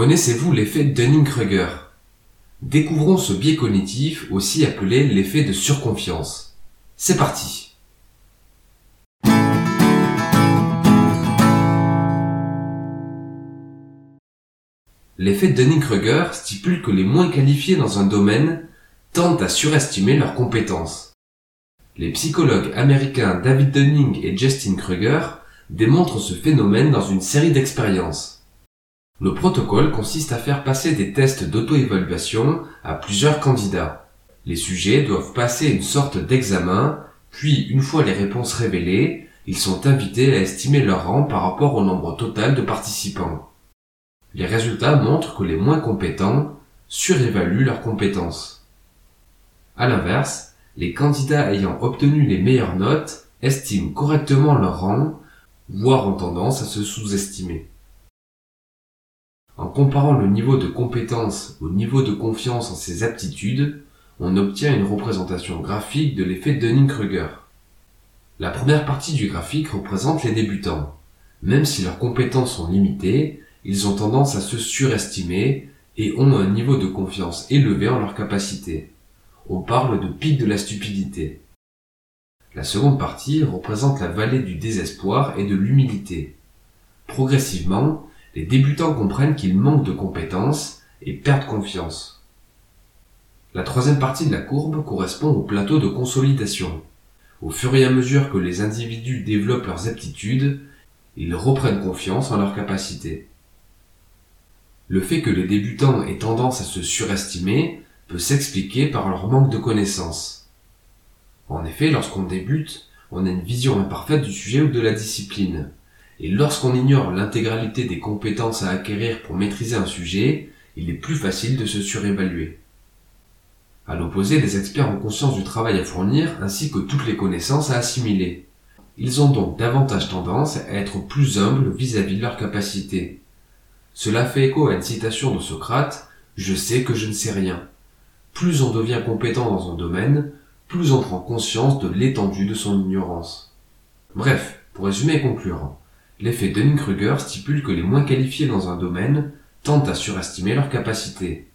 Connaissez-vous l'effet Dunning-Kruger? Découvrons ce biais cognitif aussi appelé l'effet de surconfiance. C'est parti L'effet Dunning-Kruger stipule que les moins qualifiés dans un domaine tendent à surestimer leurs compétences. Les psychologues américains David Dunning et Justin Kruger démontrent ce phénomène dans une série d'expériences. Le protocole consiste à faire passer des tests d'auto-évaluation à plusieurs candidats. Les sujets doivent passer une sorte d'examen, puis une fois les réponses révélées, ils sont invités à estimer leur rang par rapport au nombre total de participants. Les résultats montrent que les moins compétents surévaluent leurs compétences. À l'inverse, les candidats ayant obtenu les meilleures notes estiment correctement leur rang, voire ont tendance à se sous-estimer. En comparant le niveau de compétence au niveau de confiance en ses aptitudes, on obtient une représentation graphique de l'effet Dunning-Kruger. La première partie du graphique représente les débutants. Même si leurs compétences sont limitées, ils ont tendance à se surestimer et ont un niveau de confiance élevé en leurs capacités. On parle de pic de la stupidité. La seconde partie représente la vallée du désespoir et de l'humilité. Progressivement, les débutants comprennent qu'ils manquent de compétences et perdent confiance. La troisième partie de la courbe correspond au plateau de consolidation. Au fur et à mesure que les individus développent leurs aptitudes, ils reprennent confiance en leurs capacités. Le fait que les débutants aient tendance à se surestimer peut s'expliquer par leur manque de connaissances. En effet, lorsqu'on débute, on a une vision imparfaite du sujet ou de la discipline. Et lorsqu'on ignore l'intégralité des compétences à acquérir pour maîtriser un sujet, il est plus facile de se surévaluer. À l'opposé, les experts ont conscience du travail à fournir ainsi que toutes les connaissances à assimiler. Ils ont donc davantage tendance à être plus humbles vis-à-vis de leurs capacités. Cela fait écho à une citation de Socrate, Je sais que je ne sais rien. Plus on devient compétent dans un domaine, plus on prend conscience de l'étendue de son ignorance. Bref, pour résumer et conclure, L'effet Dunning-Kruger stipule que les moins qualifiés dans un domaine tentent à surestimer leurs capacités.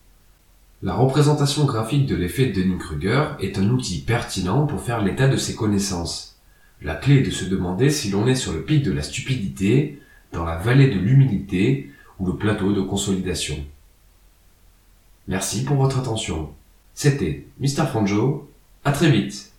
La représentation graphique de l'effet Dunning-Kruger est un outil pertinent pour faire l'état de ses connaissances. La clé est de se demander si l'on est sur le pic de la stupidité, dans la vallée de l'humilité ou le plateau de consolidation. Merci pour votre attention. C'était Mr. Franjo. À très vite.